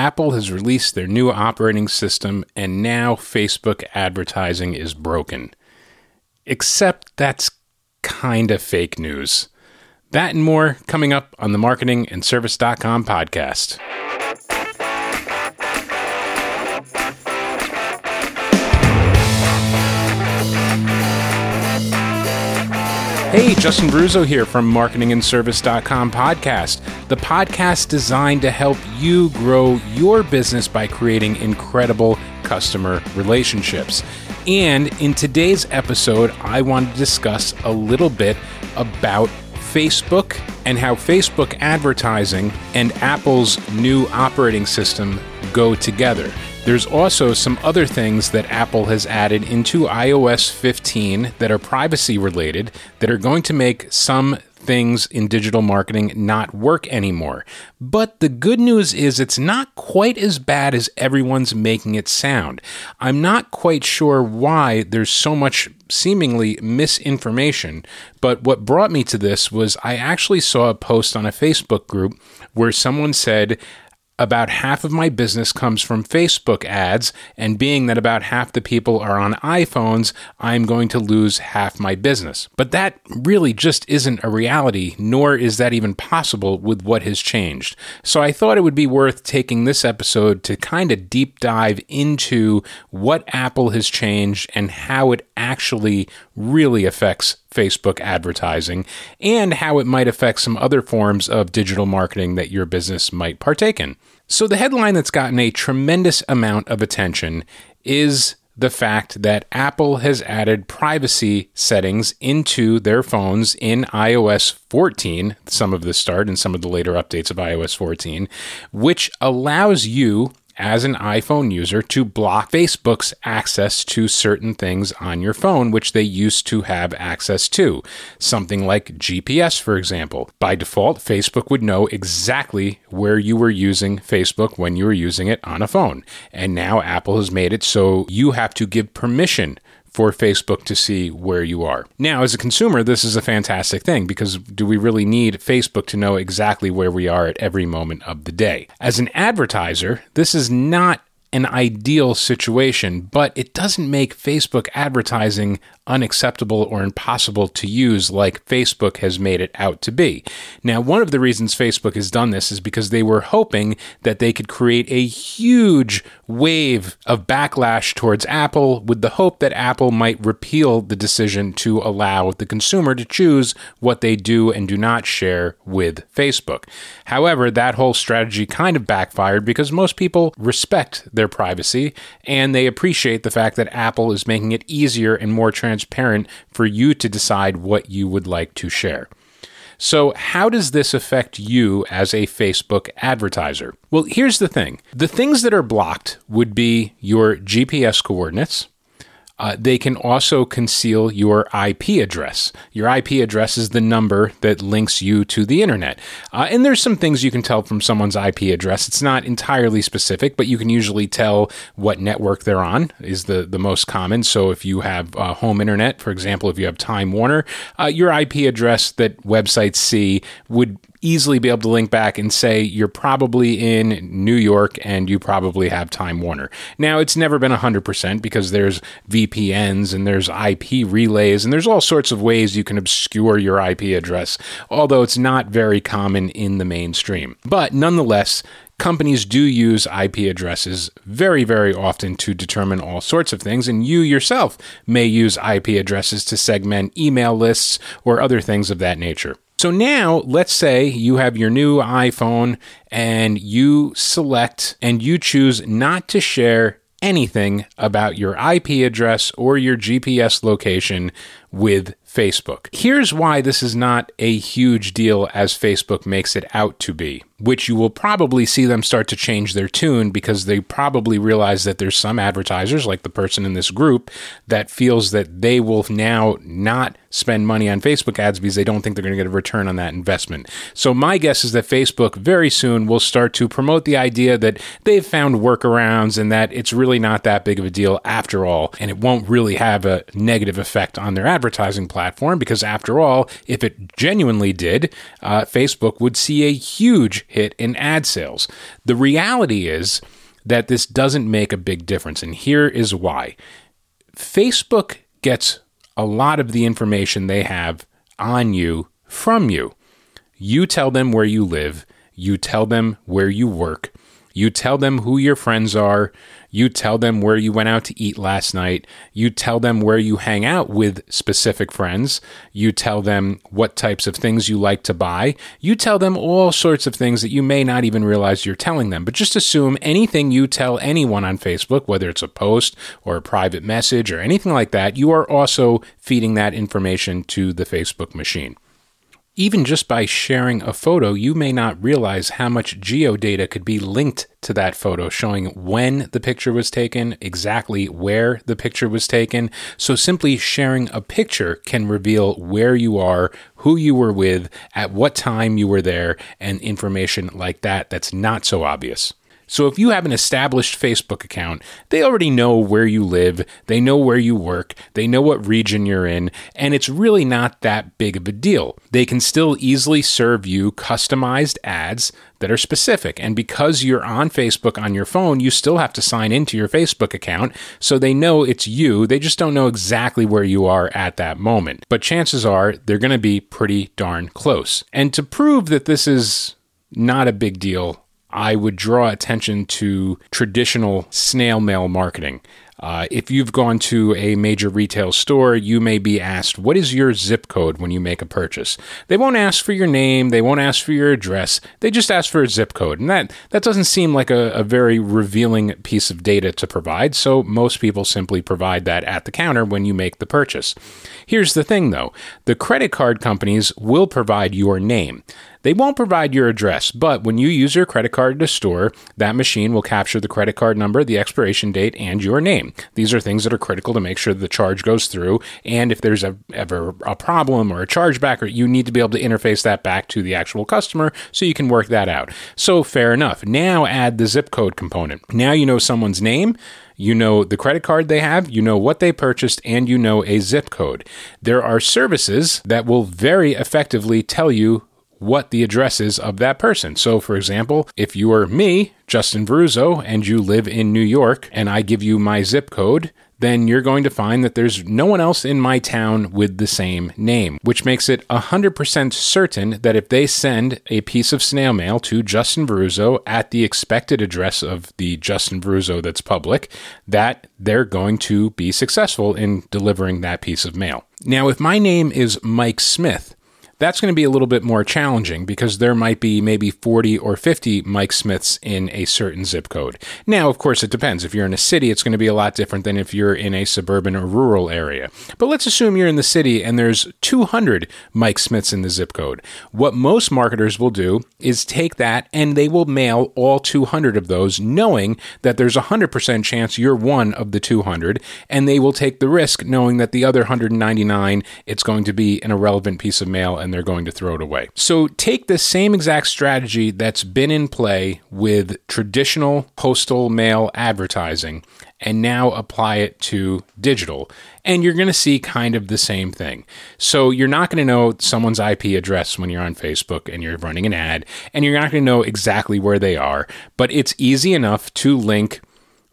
Apple has released their new operating system, and now Facebook advertising is broken. Except that's kind of fake news. That and more coming up on the Marketing and Service.com podcast. Hey, Justin Bruzzo here from marketingandservice.com podcast, the podcast designed to help you grow your business by creating incredible customer relationships. And in today's episode, I want to discuss a little bit about Facebook and how Facebook advertising and Apple's new operating system go together. There's also some other things that Apple has added into iOS 15 that are privacy related that are going to make some things in digital marketing not work anymore. But the good news is it's not quite as bad as everyone's making it sound. I'm not quite sure why there's so much seemingly misinformation, but what brought me to this was I actually saw a post on a Facebook group where someone said, about half of my business comes from Facebook ads, and being that about half the people are on iPhones, I'm going to lose half my business. But that really just isn't a reality, nor is that even possible with what has changed. So I thought it would be worth taking this episode to kind of deep dive into what Apple has changed and how it actually really affects Facebook advertising and how it might affect some other forms of digital marketing that your business might partake in. So, the headline that's gotten a tremendous amount of attention is the fact that Apple has added privacy settings into their phones in iOS 14, some of the start and some of the later updates of iOS 14, which allows you as an iPhone user to block Facebook's access to certain things on your phone, which they used to have access to. Something like GPS, for example. By default, Facebook would know exactly where you were using Facebook when you were using it on a phone. And now Apple has made it so you have to give permission for Facebook to see where you are. Now, as a consumer, this is a fantastic thing because do we really need Facebook to know exactly where we are at every moment of the day? As an advertiser, this is not an ideal situation, but it doesn't make Facebook advertising unacceptable or impossible to use like Facebook has made it out to be. Now, one of the reasons Facebook has done this is because they were hoping that they could create a huge wave of backlash towards Apple with the hope that Apple might repeal the decision to allow the consumer to choose what they do and do not share with Facebook. However, that whole strategy kind of backfired because most people respect their privacy and they appreciate the fact that Apple is making it easier and more transparent transparent for you to decide what you would like to share. So, how does this affect you as a Facebook advertiser? Well, here's the thing the things that are blocked would be your GPS coordinates, uh, they can also conceal your IP address. Your IP address is the number that links you to the internet. Uh, and there's some things you can tell from someone's IP address. It's not entirely specific, but you can usually tell what network they're on, is the, the most common. So if you have uh, home internet, for example, if you have Time Warner, uh, your IP address that websites see would easily be able to link back and say you're probably in New York and you probably have Time Warner. Now, it's never been 100% because there's VPNs and there's IP relays and there's all sorts of ways you can obscure your IP address, although it's not very common in the mainstream. But nonetheless, companies do use IP addresses very, very often to determine all sorts of things, and you yourself may use IP addresses to segment email lists or other things of that nature. So now let's say you have your new iPhone and you select and you choose not to share anything about your IP address or your GPS location with Facebook. Here's why this is not a huge deal as Facebook makes it out to be, which you will probably see them start to change their tune because they probably realize that there's some advertisers, like the person in this group, that feels that they will now not spend money on Facebook ads because they don't think they're going to get a return on that investment. So my guess is that Facebook very soon will start to promote the idea that they've found workarounds and that it's really not that big of a deal after all, and it won't really have a negative effect on their advertising platform because, after all, if it genuinely did, uh, Facebook would see a huge hit in ad sales. The reality is that this doesn't make a big difference, and here is why. Facebook gets a lot of the information they have on you from you. You tell them where you live, you tell them where you work, you tell them who your friends are. You tell them where you went out to eat last night. You tell them where you hang out with specific friends. You tell them what types of things you like to buy. You tell them all sorts of things that you may not even realize you're telling them. But just assume anything you tell anyone on Facebook, whether it's a post or a private message or anything like that, you are also feeding that information to the Facebook machine. Even just by sharing a photo, you may not realize how much geodata could be linked to that photo, showing when the picture was taken, exactly where the picture was taken. So simply sharing a picture can reveal where you are, who you were with, at what time you were there, and information like that that's not so obvious. So if you have an established Facebook account, they already know where you live, they know where you work, they know what region you're in, and it's really not that big of a deal. They can still easily serve you customized ads that are specific. And because you're on Facebook on your phone, you still have to sign into your Facebook account. So they know it's you. They just don't know exactly where you are at that moment. But chances are they're going to be pretty darn close. And to prove that this is not a big deal, I would draw attention to traditional snail mail marketing. Uh, if you've gone to a major retail store, you may be asked, What is your zip code when you make a purchase? They won't ask for your name, they won't ask for your address, they just ask for a zip code. And that, that doesn't seem like a, a very revealing piece of data to provide, so most people simply provide that at the counter when you make the purchase. Here's the thing though the credit card companies will provide your name. They won't provide your address, but when you use your credit card at a store, that machine will capture the credit card number, the expiration date, and your name. These are things that are critical to make sure the charge goes through. And if there's a, ever a problem or a chargeback, or you need to be able to interface that back to the actual customer so you can work that out. So fair enough. Now add the zip code component. Now you know someone's name you know the credit card they have, you know what they purchased, and you know a zip code. There are services that will very effectively tell you what the address is of that person. So, for example, if you are me, Justin Veruzzo, and you live in New York, and I give you my zip code, then you're going to find that there's no one else in my town with the same name, which makes it 100% certain that if they send a piece of snail mail to Justin Veruzzo at the expected address of the Justin Veruzzo that's public, that they're going to be successful in delivering that piece of mail. Now, if my name is Mike Smith, that's going to be a little bit more challenging because there might be maybe 40 or 50 Mike Smiths in a certain zip code. Now, of course, it depends. If you're in a city, it's going to be a lot different than if you're in a suburban or rural area. But let's assume you're in the city and there's 200 Mike Smiths in the zip code. What most marketers will do is take that and they will mail all 200 of those, knowing that there's a 100% chance you're one of the 200, and they will take the risk knowing that the other 199, it's going to be an irrelevant piece of mail and and they're going to throw it away. So take the same exact strategy that's been in play with traditional postal mail advertising and now apply it to digital. And you're going to see kind of the same thing. So you're not going to know someone's IP address when you're on Facebook and you're running an ad, and you're not going to know exactly where they are, but it's easy enough to link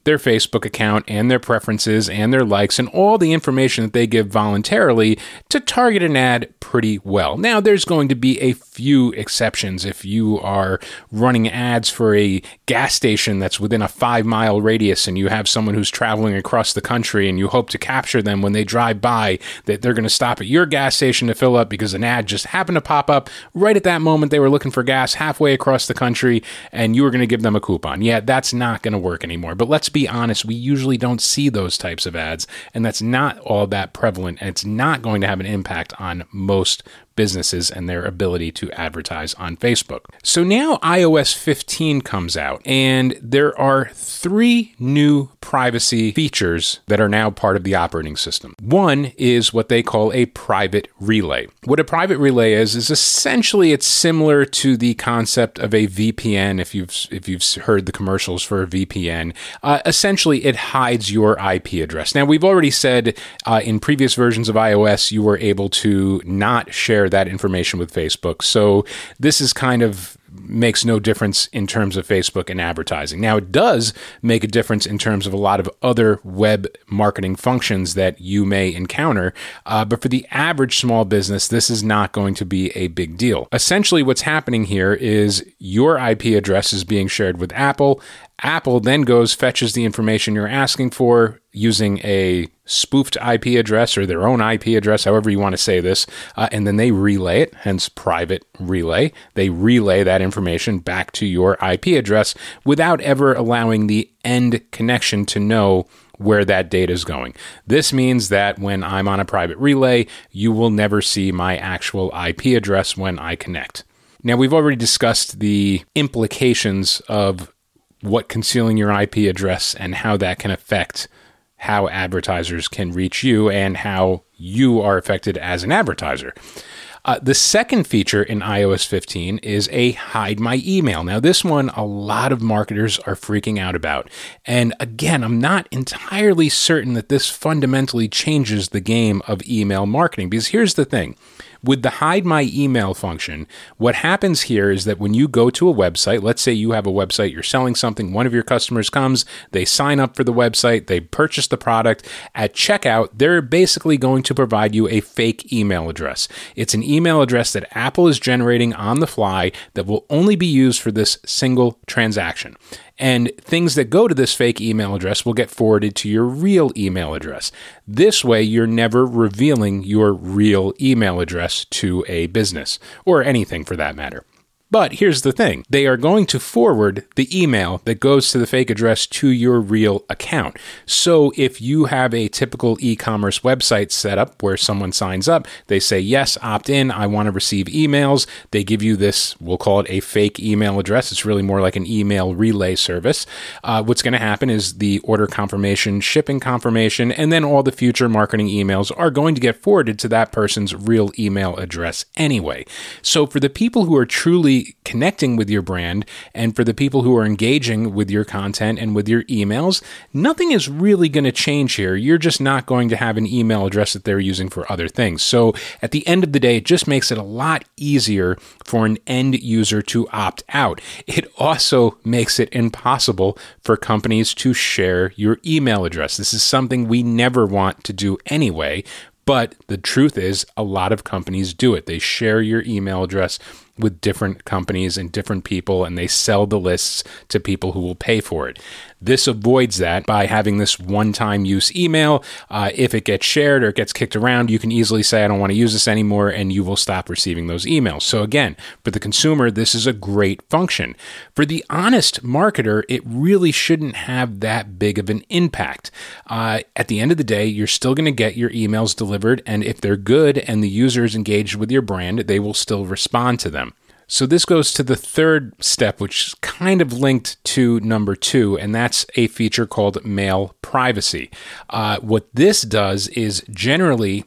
their Facebook account and their preferences and their likes and all the information that they give voluntarily to target an ad pretty well. Now, there's going to be a few exceptions if you are running ads for a gas station that's within a five mile radius and you have someone who's traveling across the country and you hope to capture them when they drive by, that they're going to stop at your gas station to fill up because an ad just happened to pop up right at that moment they were looking for gas halfway across the country and you were going to give them a coupon. Yeah, that's not going to work anymore. But let's be honest, we usually don't see those types of ads, and that's not all that prevalent, and it's not going to have an impact on most businesses and their ability to advertise on Facebook. So now iOS 15 comes out, and there are three new privacy features that are now part of the operating system. One is what they call a private relay. What a private relay is is essentially it's similar to the concept of a VPN. If you've if you've heard the commercials for a VPN, uh, essentially it hides your IP address. Now we've already said uh, in previous versions of iOS you were able to not share that information with Facebook. So this is kind of makes no difference in terms of Facebook and advertising. Now, it does make a difference in terms of a lot of other web marketing functions that you may encounter, uh, but for the average small business, this is not going to be a big deal. Essentially, what's happening here is your IP address is being shared with Apple. Apple then goes, fetches the information you're asking for using a spoofed IP address or their own IP address, however you want to say this, uh, and then they relay it, hence private relay. They relay that information back to your IP address without ever allowing the end connection to know where that data is going. This means that when I'm on a private relay, you will never see my actual IP address when I connect. Now, we've already discussed the implications of what concealing your IP address and how that can affect how advertisers can reach you and how you are affected as an advertiser. Uh, the second feature in iOS 15 is a hide my email. Now, this one a lot of marketers are freaking out about. And again, I'm not entirely certain that this fundamentally changes the game of email marketing because here's the thing with the hide my email function, what happens here is that when you go to a website, let's say you have a website, you're selling something, one of your customers comes, they sign up for the website, they purchase the product. At checkout, they're basically going to provide you a fake email address. It's an email address that Apple is generating on the fly that will only be used for this single transaction. And things that go to this fake email address will get forwarded to your real email address. This way, you're never revealing your real email address to a business or anything for that matter. But here's the thing they are going to forward the email that goes to the fake address to your real account. So if you have a typical e commerce website set up where someone signs up, they say, Yes, opt in, I want to receive emails. They give you this, we'll call it a fake email address. It's really more like an email relay service. Uh, what's going to happen is the order confirmation, shipping confirmation, and then all the future marketing emails are going to get forwarded to that person's real email address anyway. So for the people who are truly connecting with your brand and for the people who are engaging with your content and with your emails, nothing is really going to change here. You're just not going to have an email address that they're using for other things. So at the end of the day, it just makes it a lot easier for an end user to opt out. It also makes it impossible for companies to share your email address. This is something we never want to do anyway. But the truth is, a lot of companies do it. They share your email address with different companies and different people, and they sell the lists to people who will pay for it. This avoids that by having this one time use email. Uh, if it gets shared or it gets kicked around, you can easily say, I don't want to use this anymore, and you will stop receiving those emails. So, again, for the consumer, this is a great function. For the honest marketer, it really shouldn't have that big of an impact. Uh, at the end of the day, you're still going to get your emails delivered, and if they're good and the user is engaged with your brand, they will still respond to them. So this goes to the third step, which is kind of linked to number two, and that's a feature called mail privacy. Uh, what this does is generally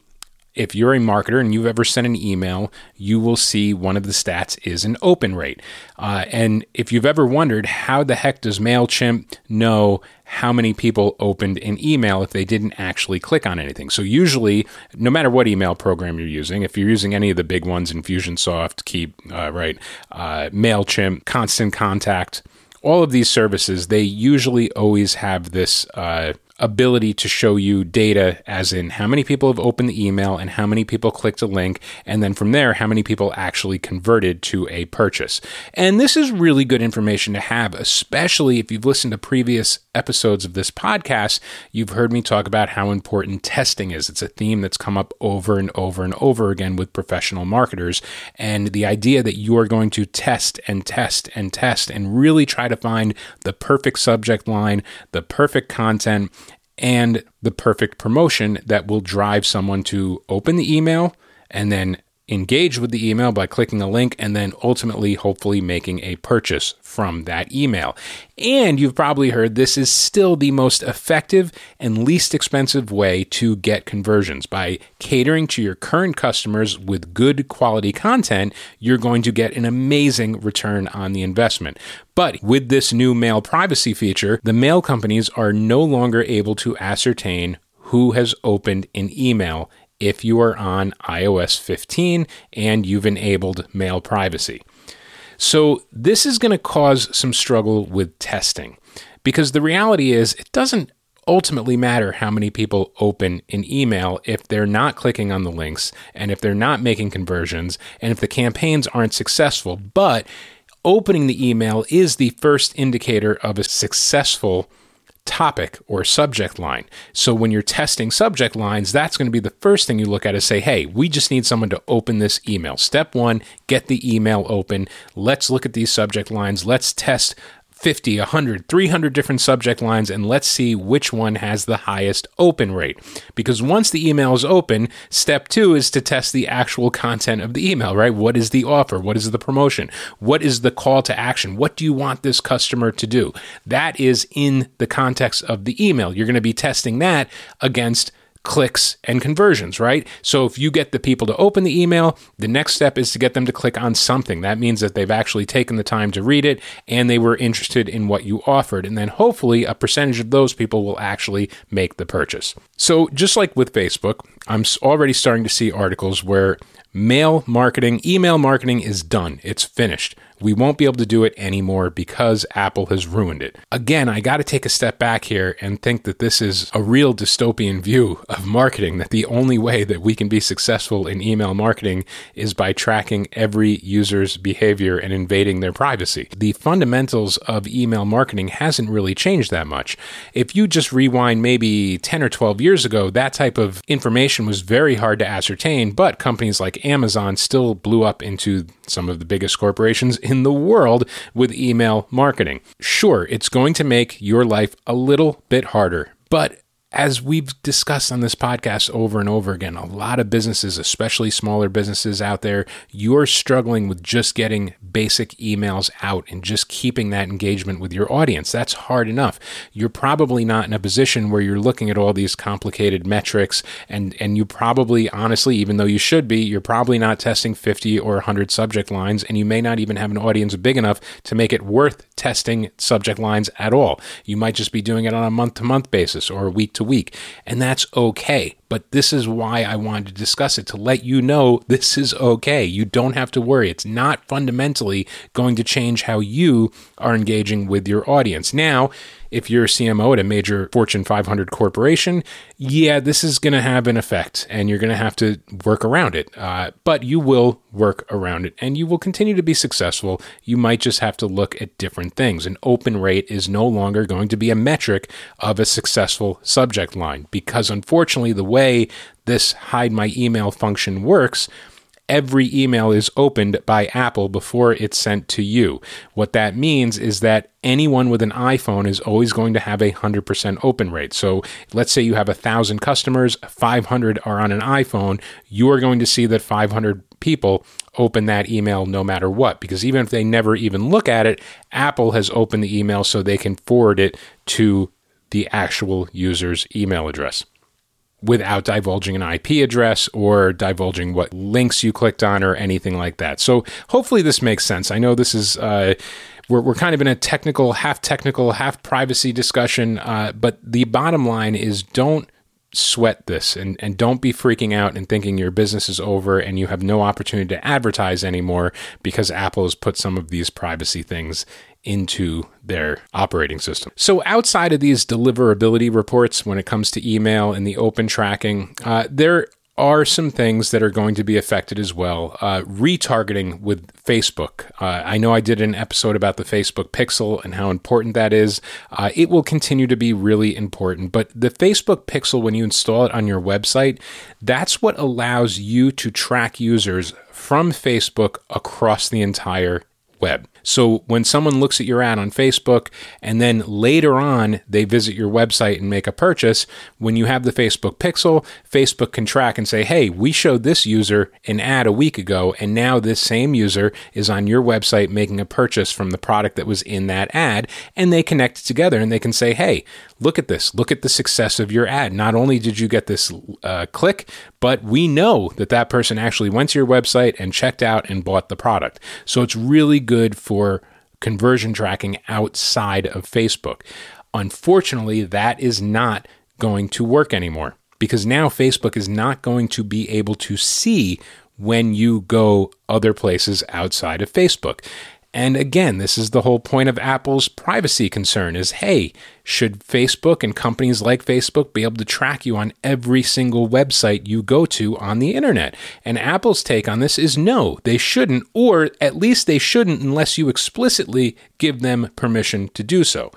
if you're a marketer and you've ever sent an email, you will see one of the stats is an open rate. Uh, and if you've ever wondered how the heck does MailChimp know how many people opened an email if they didn't actually click on anything? So, usually, no matter what email program you're using, if you're using any of the big ones, Infusionsoft, Keap, uh, right, uh, MailChimp, Constant Contact, all of these services, they usually always have this uh, ability to show you data, as in how many people have opened the email and how many people clicked a link, and then from there, how many people actually converted to a purchase. And this is really good information to have, especially if you've listened to previous episodes of this podcast. You've heard me talk about how important testing is. It's a theme that's come up over and over and over again with professional marketers. And the idea that you are going to test and test and test and really try to find the perfect subject line, the perfect content, and the perfect promotion that will drive someone to open the email and then engage with the email by clicking a link and then ultimately, hopefully, making a purchase from that email. And you've probably heard this is still the most effective and least expensive way to get conversions. By catering to your current customers with good quality content, you're going to get an amazing return on the investment. But with this new mail privacy feature, the mail companies are no longer able to ascertain who has opened an email if you are on iOS 15 and you've enabled mail privacy. So, this is going to cause some struggle with testing because the reality is it doesn't ultimately matter how many people open an email if they're not clicking on the links and if they're not making conversions and if the campaigns aren't successful. But opening the email is the first indicator of a successful topic or subject line. So when you're testing subject lines, that's going to be the first thing you look at is say, hey, we just need someone to open this email. Step one, get the email open. Let's look at these subject lines. Let's test 50, 100, 300 different subject lines, and let's see which one has the highest open rate. Because once the email is open, step two is to test the actual content of the email, right? What is the offer? What is the promotion? What is the call to action? What do you want this customer to do? That is in the context of the email. You're going to be testing that against clicks and conversions, right? So if you get the people to open the email, the next step is to get them to click on something. That means that they've actually taken the time to read it and they were interested in what you offered. And then hopefully a percentage of those people will actually make the purchase. So just like with Facebook, I'm already starting to see articles where mail marketing, email marketing is done. It's finished. We won't be able to do it anymore because Apple has ruined it. Again, I got to take a step back here and think that this is a real dystopian view of marketing, that the only way that we can be successful in email marketing is by tracking every user's behavior and invading their privacy. The fundamentals of email marketing hasn't really changed that much. If you just rewind maybe 10 or 12 years ago, that type of information was very hard to ascertain, but companies like Amazon still blew up into some of the biggest corporations in the world with email marketing. Sure, it's going to make your life a little bit harder, but as we've discussed on this podcast over and over again, a lot of businesses, especially smaller businesses out there, you're struggling with just getting basic emails out and just keeping that engagement with your audience. That's hard enough. You're probably not in a position where you're looking at all these complicated metrics and and you probably honestly, even though you should be, you're probably not testing 50 or 100 subject lines and you may not even have an audience big enough to make it worth testing subject lines at all. You might just be doing it on a month to month basis or a week to week, and that's okay. But this is why I wanted to discuss it to let you know this is okay. You don't have to worry. It's not fundamentally going to change how you are engaging with your audience. Now, if you're a CMO at a major Fortune 500 corporation, yeah, this is going to have an effect and you're going to have to work around it. Uh, but you will work around it and you will continue to be successful. You might just have to look at different things. An open rate is no longer going to be a metric of a successful subject line because unfortunately, the way this hide my email function works every email is opened by Apple before it's sent to you. What that means is that anyone with an iPhone is always going to have a 100% open rate. So let's say you have a 1,000 customers, 500 are on an iPhone, you are going to see that 500 people open that email no matter what. Because even if they never even look at it, Apple has opened the email so they can forward it to the actual user's email address without divulging an IP address or divulging what links you clicked on or anything like that. So hopefully this makes sense. I know this is. Uh, we're, we're kind of in a technical, half technical, half privacy discussion, uh, but the bottom line is don't sweat this and, and don't be freaking out and thinking your business is over and you have no opportunity to advertise anymore because Apple has put some of these privacy things into their operating system. So, outside of these deliverability reports, when it comes to email and the open tracking, uh, there are some things that are going to be affected as well. Uh, retargeting with Facebook. Uh, I know I did an episode about the Facebook Pixel and how important that is. Uh, it will continue to be really important, but the Facebook Pixel, when you install it on your website, that's what allows you to track users from Facebook across the entire web. So when someone looks at your ad on Facebook and then later on they visit your website and make a purchase, when you have the Facebook pixel, Facebook can track and say, hey, we showed this user an ad a week ago, and now this same user is on your website making a purchase from the product that was in that ad. And they connect together and they can say, hey, look at this. Look at the success of your ad. Not only did you get this uh, click, but we know that that person actually went to your website and checked out and bought the product. So it's really good for conversion tracking outside of Facebook. Unfortunately, that is not going to work anymore because now Facebook is not going to be able to see when you go other places outside of Facebook. And again, this is the whole point of Apple's privacy concern is hey, should Facebook and companies like Facebook be able to track you on every single website you go to on the internet? And Apple's take on this is no, they shouldn't, or at least they shouldn't unless you explicitly give them permission to do so.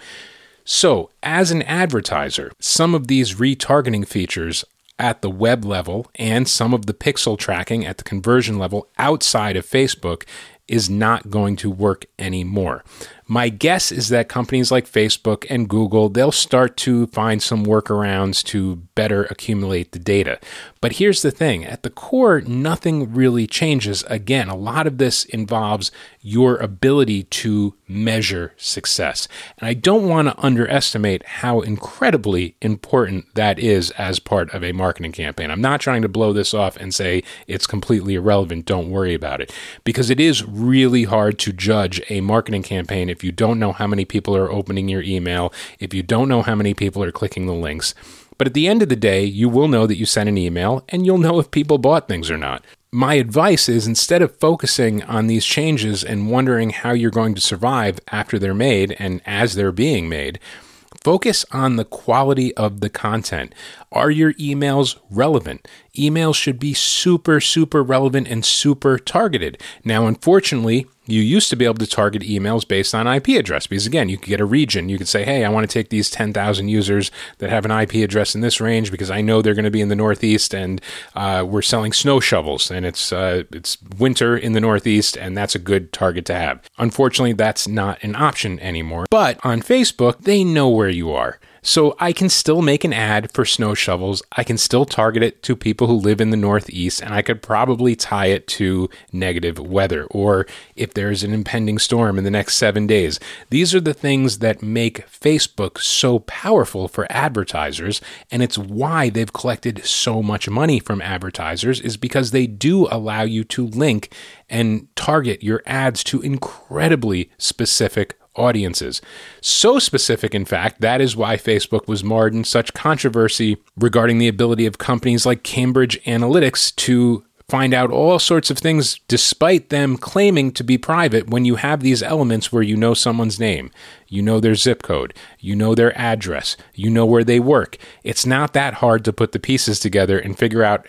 So, as an advertiser, some of these retargeting features at the web level and some of the pixel tracking at the conversion level outside of Facebook is not going to work anymore. My guess is that companies like Facebook and Google, they'll start to find some workarounds to better accumulate the data. But here's the thing, at the core nothing really changes. Again, a lot of this involves your ability to measure success. And I don't want to underestimate how incredibly important that is as part of a marketing campaign. I'm not trying to blow this off and say it's completely irrelevant, don't worry about it, because it is really hard to judge a marketing campaign if you don't know how many people are opening your email, if you don't know how many people are clicking the links. But at the end of the day, you will know that you sent an email and you'll know if people bought things or not. My advice is instead of focusing on these changes and wondering how you're going to survive after they're made and as they're being made, Focus on the quality of the content. Are your emails relevant? Emails should be super, super relevant and super targeted. Now, unfortunately, you used to be able to target emails based on IP address because, again, you could get a region. You could say, hey, I want to take these 10,000 users that have an IP address in this range because I know they're going to be in the Northeast and uh, we're selling snow shovels and it's, uh, it's winter in the Northeast and that's a good target to have. Unfortunately, that's not an option anymore. But on Facebook, they know where you are. So I can still make an ad for snow shovels. I can still target it to people who live in the Northeast, and I could probably tie it to negative weather or if there's an impending storm in the next seven days. These are the things that make Facebook so powerful for advertisers, and it's why they've collected so much money from advertisers, is because they do allow you to link and target your ads to incredibly specific audiences. So specific, in fact, that is why Facebook was marred in such controversy regarding the ability of companies like Cambridge Analytics to find out all sorts of things despite them claiming to be private when you have these elements where you know someone's name, you know their zip code, you know their address, you know where they work. It's not that hard to put the pieces together and figure out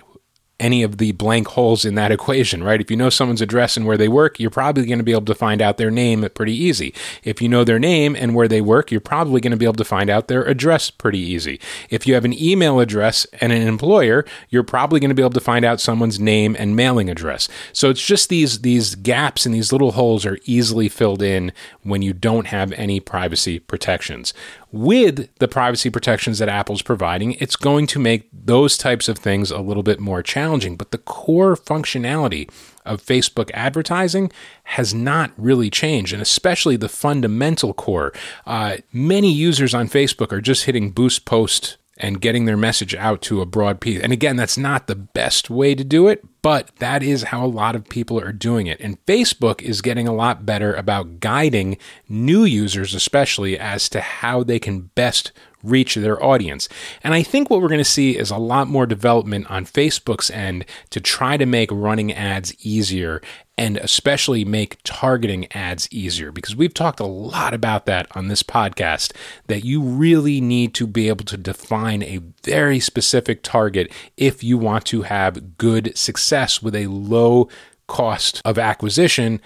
any of the blank holes in that equation, right? If you know someone's address and where they work, you're probably going to be able to find out their name pretty easy. If you know their name and where they work, you're probably going to be able to find out their address pretty easy. If you have an email address and an employer, you're probably going to be able to find out someone's name and mailing address. So it's just these these gaps and these little holes are easily filled in when you don't have any privacy protections with the privacy protections that Apple's providing, it's going to make those types of things a little bit more challenging. But the core functionality of Facebook advertising has not really changed, and especially the fundamental core. Uh, many users on Facebook are just hitting boost post and getting their message out to a broad piece. And again, that's not the best way to do it, but that is how a lot of people are doing it. And Facebook is getting a lot better about guiding new users, especially as to how they can best reach their audience. And I think what we're going to see is a lot more development on Facebook's end to try to make running ads easier and especially make targeting ads easier because we've talked a lot about that on this podcast that you really need to be able to define a very specific target if you want to have good success with a low cost of acquisition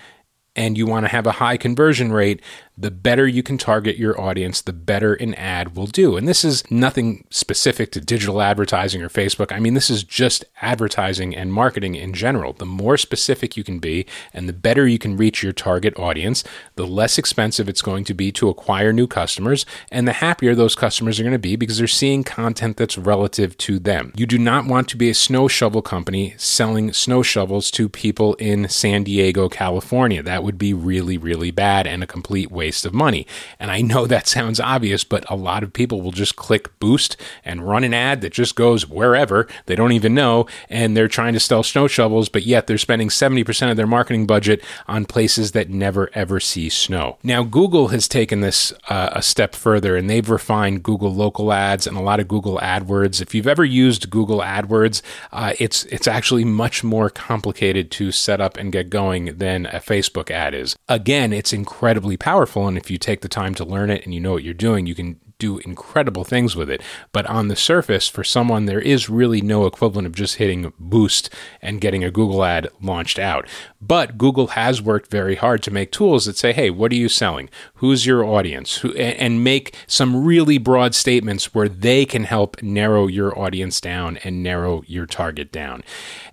and you want to have a high conversion rate, the better you can target your audience, the better an ad will do. And this is nothing specific to digital advertising or Facebook. I mean, this is just advertising and marketing in general. The more specific you can be and the better you can reach your target audience, the less expensive it's going to be to acquire new customers and the happier those customers are going to be because they're seeing content that's relative to them. You do not want to be a snow shovel company selling snow shovels to people in San Diego, California. That would be really, really bad and a complete waste waste of money. And I know that sounds obvious, but a lot of people will just click boost and run an ad that just goes wherever they don't even know. And they're trying to sell snow shovels, but yet they're spending 70% of their marketing budget on places that never ever see snow. Now, Google has taken this uh, a step further and they've refined Google local ads and a lot of Google AdWords. If you've ever used Google AdWords, uh, it's, it's actually much more complicated to set up and get going than a Facebook ad is. Again, it's incredibly powerful powerful. And if you take the time to learn it and you know what you're doing, you can do incredible things with it. But on the surface, for someone, there is really no equivalent of just hitting boost and getting a Google ad launched out. But Google has worked very hard to make tools that say, hey, what are you selling? Who's your audience? And make some really broad statements where they can help narrow your audience down and narrow your target down.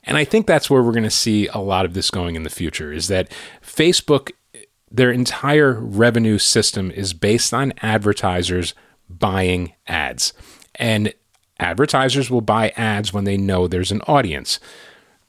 And I think that's where we're going to see a lot of this going in the future is that Facebook their entire revenue system is based on advertisers buying ads. And advertisers will buy ads when they know there's an audience.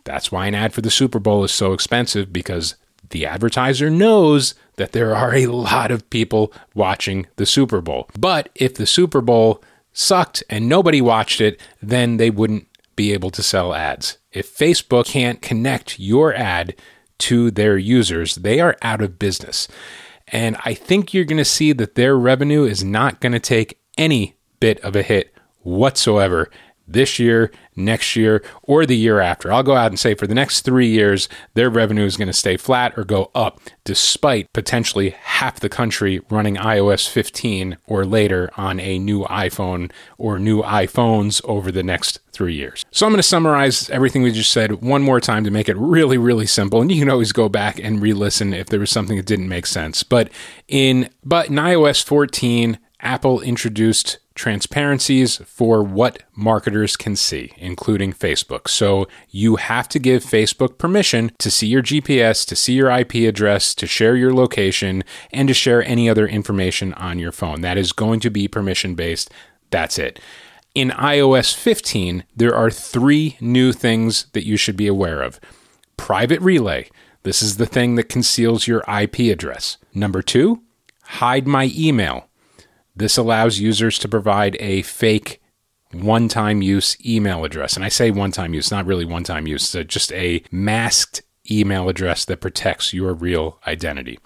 That's why an ad for the Super Bowl is so expensive because the advertiser knows that there are a lot of people watching the Super Bowl. But if the Super Bowl sucked and nobody watched it, then they wouldn't be able to sell ads. If Facebook can't connect your ad to their users, they are out of business. And I think you're going to see that their revenue is not going to take any bit of a hit whatsoever this year, next year, or the year after. I'll go out and say for the next three years, their revenue is going to stay flat or go up, despite potentially half the country running iOS 15 or later on a new iPhone or new iPhones over the next three years. So I'm going to summarize everything we just said one more time to make it really, really simple. And you can always go back and re listen if there was something that didn't make sense. But in, but in iOS 14, Apple introduced transparencies for what marketers can see, including Facebook. So you have to give Facebook permission to see your GPS, to see your IP address, to share your location, and to share any other information on your phone. That is going to be permission based. That's it. In iOS 15, there are three new things that you should be aware of. Private relay. This is the thing that conceals your IP address. Number two, hide my email. This allows users to provide a fake one time use email address. And I say one time use, not really one time use, it's just a masked email address that protects your real identity.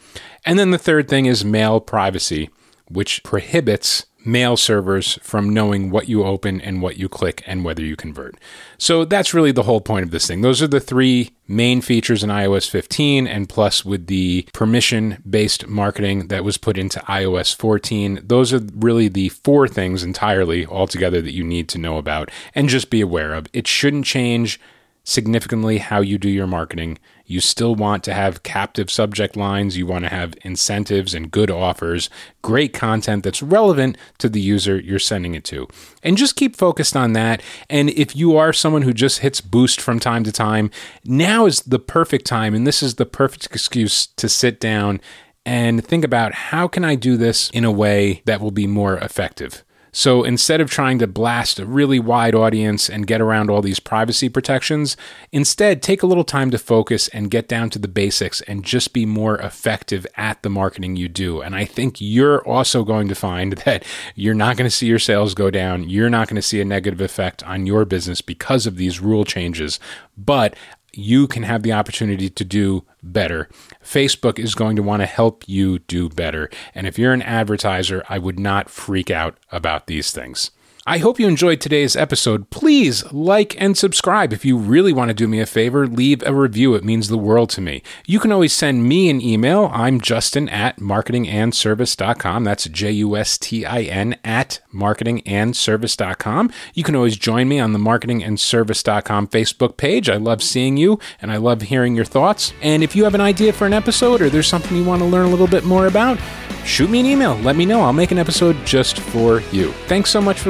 And then the third thing is mail privacy, which prohibits mail servers from knowing what you open and what you click and whether you convert. So that's really the whole point of this thing. Those are the three main features in iOS 15, and plus with the permission based marketing that was put into iOS 14. Those are really the four things entirely altogether that you need to know about and just be aware of. It shouldn't change significantly how you do your marketing. You still want to have captive subject lines, you want to have incentives and good offers, great content that's relevant to the user you're sending it to. And just keep focused on that. And if you are someone who just hits boost from time to time, now is the perfect time and this is the perfect excuse to sit down and think about how can I do this in a way that will be more effective. So instead of trying to blast a really wide audience and get around all these privacy protections, instead take a little time to focus and get down to the basics and just be more effective at the marketing you do. And I think you're also going to find that you're not going to see your sales go down. You're not going to see a negative effect on your business because of these rule changes. But you can have the opportunity to do better. Facebook is going to want to help you do better. And if you're an advertiser, I would not freak out about these things. I hope you enjoyed today's episode. Please like and subscribe. If you really want to do me a favor, leave a review. It means the world to me. You can always send me an email. I'm Justin at marketingandservice.com. That's J U S T I N at marketingandservice.com. You can always join me on the marketingandservice.com Facebook page. I love seeing you and I love hearing your thoughts. And if you have an idea for an episode or there's something you want to learn a little bit more about, shoot me an email. Let me know. I'll make an episode just for you. Thanks so much for